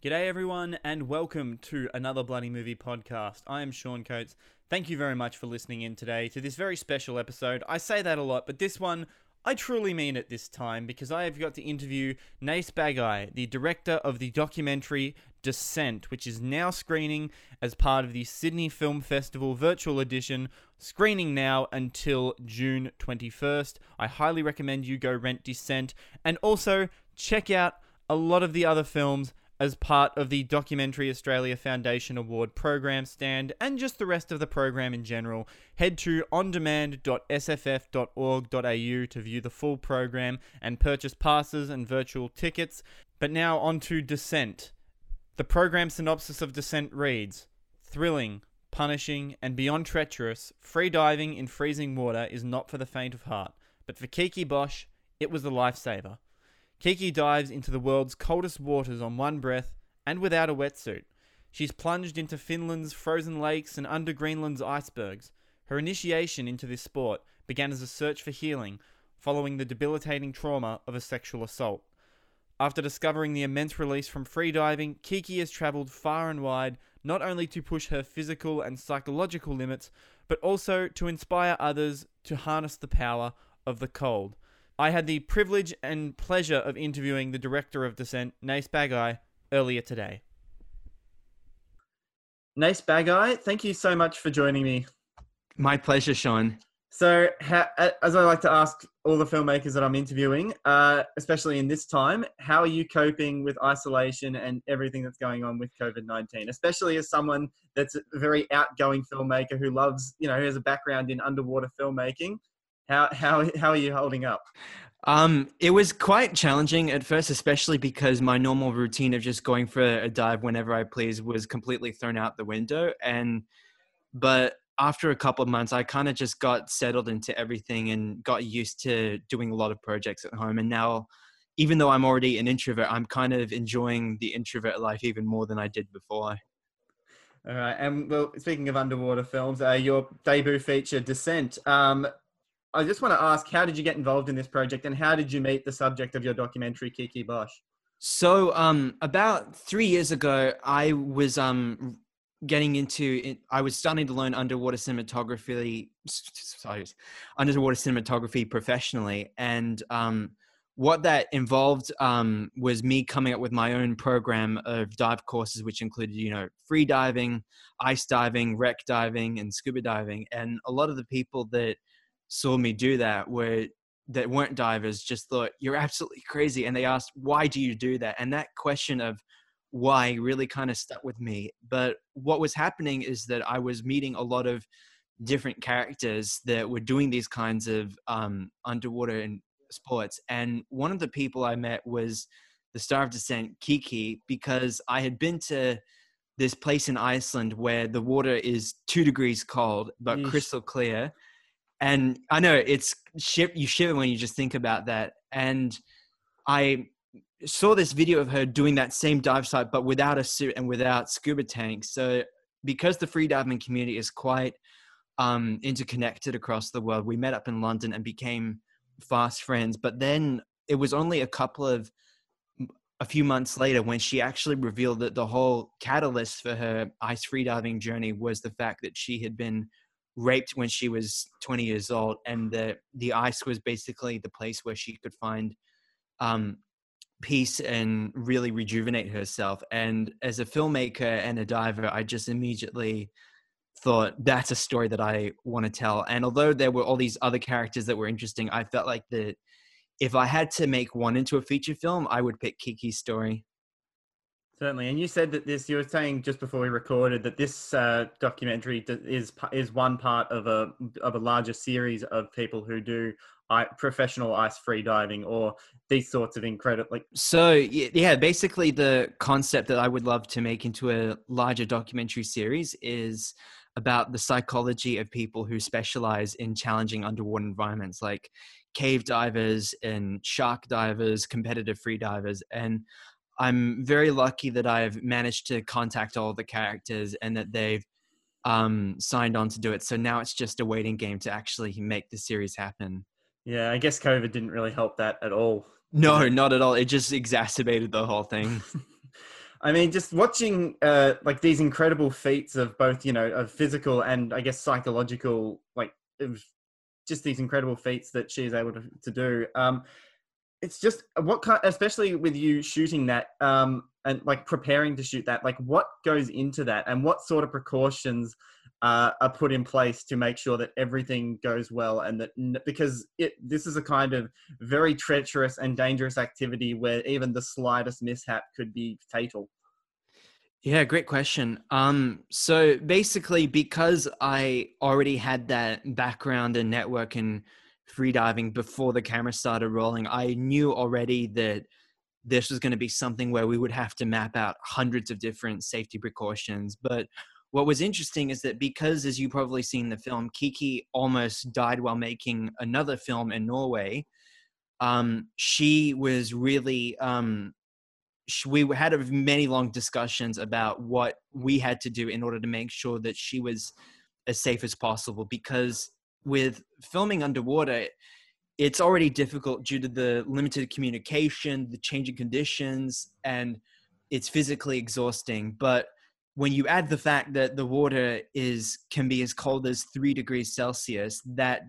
G'day, everyone, and welcome to another Bloody Movie podcast. I am Sean Coates. Thank you very much for listening in today to this very special episode. I say that a lot, but this one, I truly mean it this time because I have got to interview Nace Bagai, the director of the documentary Descent, which is now screening as part of the Sydney Film Festival virtual edition, screening now until June 21st. I highly recommend you go rent Descent and also check out a lot of the other films as part of the Documentary Australia Foundation Award program stand and just the rest of the program in general. Head to ondemand.sff.org.au to view the full program and purchase passes and virtual tickets. But now on to Descent. The program synopsis of Descent reads Thrilling, punishing, and beyond treacherous, free diving in freezing water is not for the faint of heart, but for Kiki Bosch, it was a lifesaver. Kiki dives into the world's coldest waters on one breath and without a wetsuit. She's plunged into Finland's frozen lakes and under Greenland's icebergs. Her initiation into this sport began as a search for healing following the debilitating trauma of a sexual assault. After discovering the immense release from freediving, Kiki has traveled far and wide not only to push her physical and psychological limits, but also to inspire others to harness the power of the cold. I had the privilege and pleasure of interviewing the director of Descent, Nace Bagai, earlier today. Nace Bagai, thank you so much for joining me. My pleasure, Sean. So, as I like to ask all the filmmakers that I'm interviewing, uh, especially in this time, how are you coping with isolation and everything that's going on with COVID 19? Especially as someone that's a very outgoing filmmaker who loves, you know, who has a background in underwater filmmaking. How how how are you holding up? Um, it was quite challenging at first, especially because my normal routine of just going for a dive whenever I please was completely thrown out the window. And but after a couple of months, I kind of just got settled into everything and got used to doing a lot of projects at home. And now, even though I'm already an introvert, I'm kind of enjoying the introvert life even more than I did before. All right, and well, speaking of underwater films, uh, your debut feature, Descent. Um, I just want to ask, how did you get involved in this project, and how did you meet the subject of your documentary, Kiki Bosch? So, um, about three years ago, I was um, getting into. I was starting to learn underwater cinematography. Sorry, underwater cinematography professionally, and um, what that involved um, was me coming up with my own program of dive courses, which included, you know, free diving, ice diving, wreck diving, and scuba diving. And a lot of the people that saw me do that were that weren't divers just thought you're absolutely crazy and they asked why do you do that and that question of why really kind of stuck with me but what was happening is that i was meeting a lot of different characters that were doing these kinds of um, underwater and sports and one of the people i met was the star of descent kiki because i had been to this place in iceland where the water is two degrees cold but Yeesh. crystal clear and I know it's ship you shiver when you just think about that. And I saw this video of her doing that same dive site, but without a suit and without scuba tanks. So because the freediving community is quite um, interconnected across the world, we met up in London and became fast friends. But then it was only a couple of a few months later when she actually revealed that the whole catalyst for her ice freediving journey was the fact that she had been raped when she was 20 years old and the the ice was basically the place where she could find um, peace and really rejuvenate herself. And as a filmmaker and a diver i just immediately thought that's a story that i want to tell. And although there were all these other characters that were interesting i felt like that if i had to make one into a feature film i would pick kiki's story Certainly, and you said that this. You were saying just before we recorded that this uh, documentary is is one part of a of a larger series of people who do professional ice free diving or these sorts of incredible. So yeah, basically the concept that I would love to make into a larger documentary series is about the psychology of people who specialize in challenging underwater environments, like cave divers and shark divers, competitive free divers, and I'm very lucky that I've managed to contact all the characters and that they've um, signed on to do it. So now it's just a waiting game to actually make the series happen. Yeah, I guess COVID didn't really help that at all. No, not at all. It just exacerbated the whole thing. I mean, just watching uh, like these incredible feats of both, you know, of physical and I guess psychological, like just these incredible feats that she's able to, to do. Um, it's just what kind, especially with you shooting that um, and like preparing to shoot that, like what goes into that and what sort of precautions uh, are put in place to make sure that everything goes well and that because it this is a kind of very treacherous and dangerous activity where even the slightest mishap could be fatal. Yeah, great question. Um, so basically, because I already had that background and network and freediving before the camera started rolling, I knew already that this was going to be something where we would have to map out hundreds of different safety precautions. But what was interesting is that because, as you probably seen the film, Kiki almost died while making another film in Norway. Um, she was really um, we had many long discussions about what we had to do in order to make sure that she was as safe as possible because with filming underwater it's already difficult due to the limited communication the changing conditions and it's physically exhausting. But when you add the fact that the water is can be as cold as 3 degrees celsius that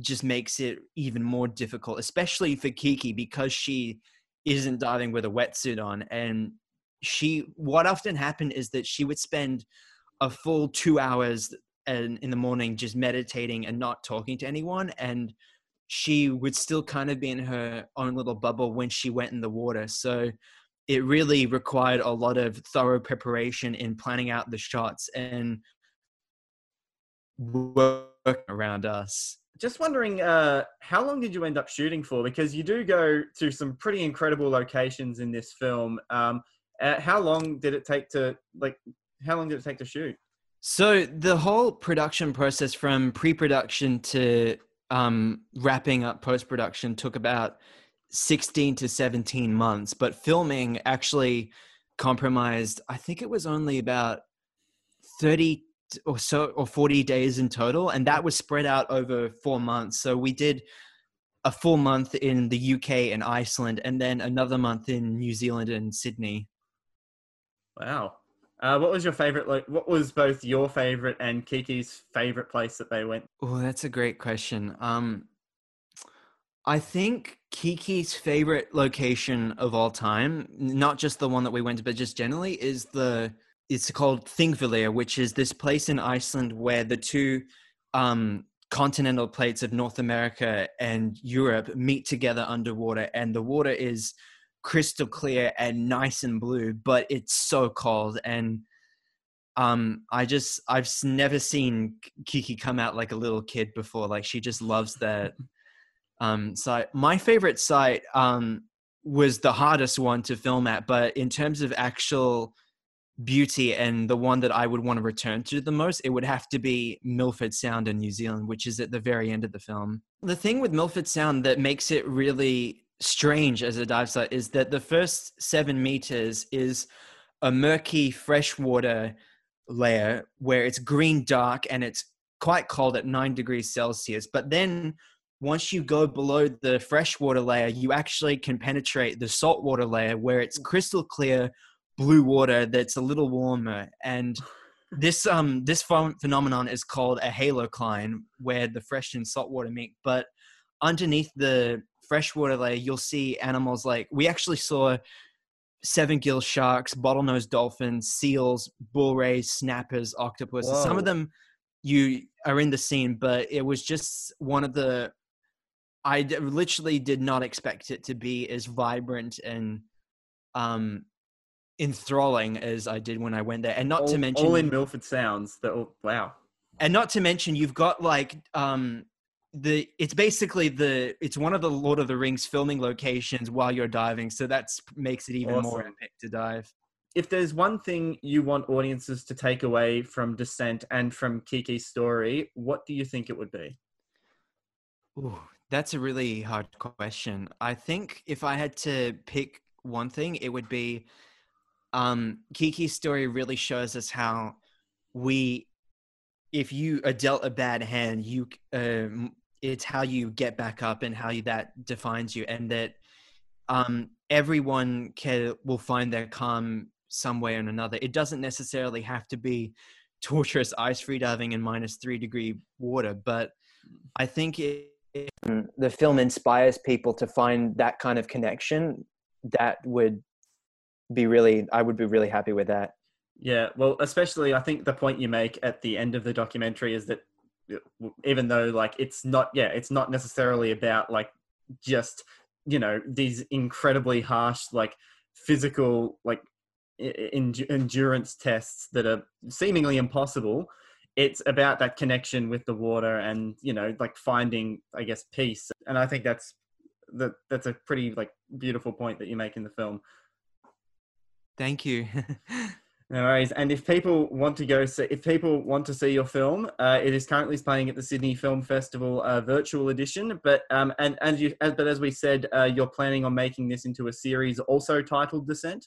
just makes it even more difficult especially for kiki because she isn't diving with a wetsuit on. And she what often happened is that she would spend a full two hours in, in the morning just meditating and not talking to anyone and she would still kind of be in her own little bubble when she went in the water so it really required a lot of thorough preparation in planning out the shots and work around us just wondering, uh, how long did you end up shooting for? Because you do go to some pretty incredible locations in this film. Um, uh, how long did it take to like? How long did it take to shoot? So the whole production process, from pre-production to um, wrapping up post-production, took about sixteen to seventeen months. But filming actually compromised. I think it was only about thirty or so or 40 days in total and that was spread out over four months so we did a full month in the uk and iceland and then another month in new zealand and sydney wow uh, what was your favorite like what was both your favorite and kiki's favorite place that they went? Oh that's a great question. Um i think kiki's favorite location of all time not just the one that we went to but just generally is the it's called Thingvellir, which is this place in Iceland where the two um, continental plates of North America and Europe meet together underwater, and the water is crystal clear and nice and blue, but it's so cold. And um, I just I've never seen Kiki come out like a little kid before. Like she just loves that. Um, site. my favorite site um, was the hardest one to film at, but in terms of actual beauty and the one that I would want to return to the most, it would have to be Milford Sound in New Zealand, which is at the very end of the film. The thing with Milford Sound that makes it really strange as a dive site is that the first seven meters is a murky freshwater layer where it's green dark and it's quite cold at nine degrees Celsius. But then once you go below the freshwater layer, you actually can penetrate the saltwater layer where it's crystal clear blue water that's a little warmer and this um this phenomenon is called a halocline where the fresh and salt water meet but underneath the freshwater layer you'll see animals like we actually saw seven gill sharks bottlenose dolphins seals bull rays snappers octopuses some of them you are in the scene but it was just one of the I literally did not expect it to be as vibrant and um enthralling as I did when I went there. And not all, to mention all in Milford Sounds. That oh, wow. And not to mention you've got like um the it's basically the it's one of the Lord of the Rings filming locations while you're diving, so that's makes it even awesome. more epic to dive. If there's one thing you want audiences to take away from Descent and from Kiki's story, what do you think it would be? Ooh, that's a really hard question. I think if I had to pick one thing, it would be um, Kiki's story really shows us how we, if you are dealt a bad hand, you um, it's how you get back up and how you, that defines you, and that um, everyone can will find their calm some way or another. It doesn't necessarily have to be torturous ice free diving in minus three degree water, but I think it, the film inspires people to find that kind of connection. That would be really, I would be really happy with that. Yeah, well, especially I think the point you make at the end of the documentary is that uh, even though like it's not yeah it's not necessarily about like just you know these incredibly harsh like physical like endurance tests that are seemingly impossible it's about that connection with the water and you know like finding i guess peace. And i think that's that that's a pretty like beautiful point that you make in the film. Thank you No worries. And if people want to go, see, if people want to see your film, uh, it is currently playing at the Sydney Film Festival uh, virtual edition. But um, and and you, as, but as we said, uh, you're planning on making this into a series, also titled Descent.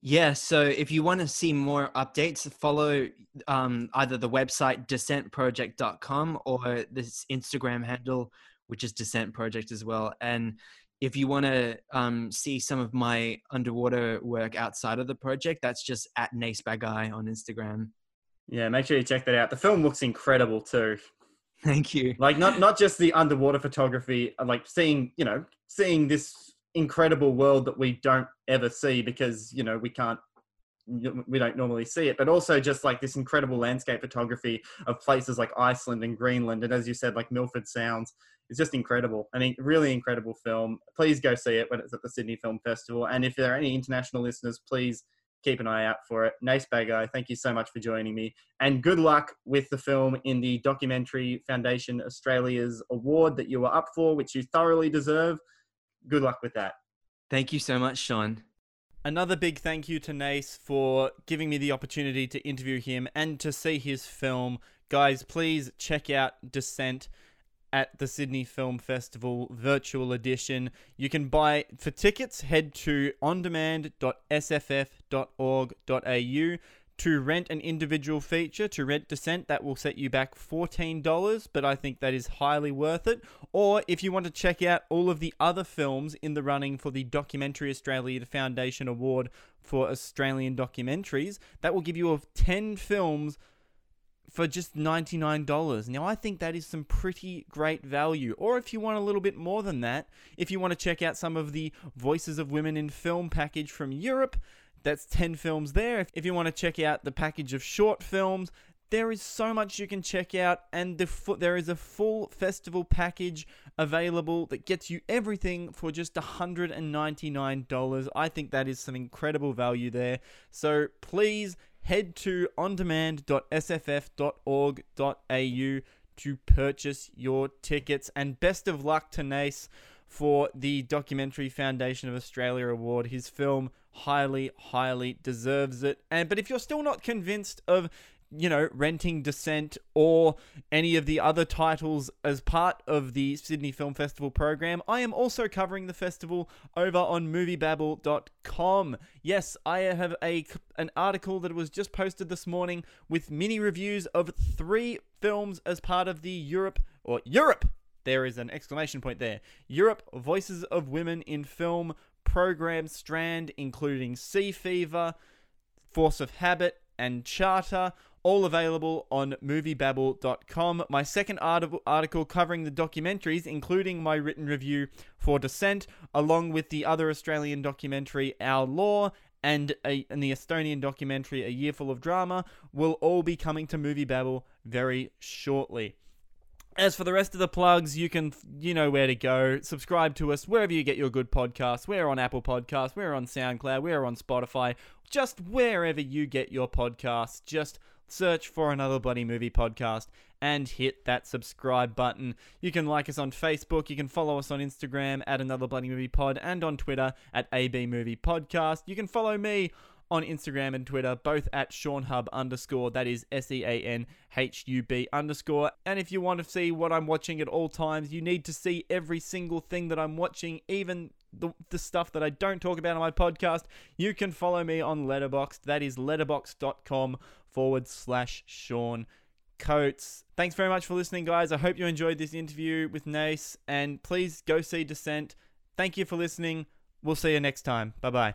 Yeah. So if you want to see more updates, follow um, either the website descentproject.com or this Instagram handle, which is Descent Project as well. And if you want to um, see some of my underwater work outside of the project, that's just at Nace Bagai on Instagram. Yeah, make sure you check that out. The film looks incredible too. Thank you. Like not not just the underwater photography, uh, like seeing you know seeing this incredible world that we don't ever see because you know we can't we don't normally see it, but also just like this incredible landscape photography of places like Iceland and Greenland, and as you said, like Milford Sounds. It's just incredible. I mean, really incredible film. Please go see it when it's at the Sydney Film Festival. And if there are any international listeners, please keep an eye out for it. Nace Bagai, thank you so much for joining me. And good luck with the film in the Documentary Foundation Australia's award that you were up for, which you thoroughly deserve. Good luck with that. Thank you so much, Sean. Another big thank you to Nace for giving me the opportunity to interview him and to see his film. Guys, please check out Descent at the Sydney Film Festival virtual edition. You can buy for tickets, head to ondemand.sff.org.au. To rent an individual feature, to rent Descent, that will set you back $14, but I think that is highly worth it. Or if you want to check out all of the other films in the running for the Documentary Australia Foundation Award for Australian Documentaries, that will give you of 10 films for just $99. Now, I think that is some pretty great value. Or if you want a little bit more than that, if you want to check out some of the Voices of Women in Film package from Europe, that's 10 films there. If you want to check out the package of short films, there is so much you can check out, and the there is a full festival package available that gets you everything for just $199. I think that is some incredible value there. So please head to ondemand.sff.org.au to purchase your tickets. And best of luck to Nace for the Documentary Foundation of Australia Award. His film highly, highly deserves it. And but if you're still not convinced of you know, renting Descent or any of the other titles as part of the Sydney Film Festival program, I am also covering the festival over on moviebabble.com. Yes, I have a an article that was just posted this morning with mini reviews of three films as part of the Europe or Europe. There is an exclamation point there. Europe Voices of Women in Film program strand including Sea Fever, Force of Habit, and Charter all available on moviebabble.com. My second article covering the documentaries, including my written review for Descent, along with the other Australian documentary Our Law and, a, and the Estonian documentary A Year Full of Drama, will all be coming to Movie Babble very shortly. As for the rest of the plugs, you can you know where to go. Subscribe to us wherever you get your good podcasts. We're on Apple Podcasts, we're on SoundCloud, we're on Spotify, just wherever you get your podcasts. Just search for another bloody movie podcast and hit that subscribe button. You can like us on Facebook, you can follow us on Instagram at another bloody movie pod and on Twitter at AB Movie Podcast. You can follow me on Instagram and Twitter, both at Sean Hub underscore, that is S E A N H U B underscore. And if you want to see what I'm watching at all times, you need to see every single thing that I'm watching, even the, the stuff that I don't talk about on my podcast. You can follow me on Letterboxd, that is letterboxd.com forward slash Sean Coates. Thanks very much for listening, guys. I hope you enjoyed this interview with Nace, and please go see Descent. Thank you for listening. We'll see you next time. Bye bye.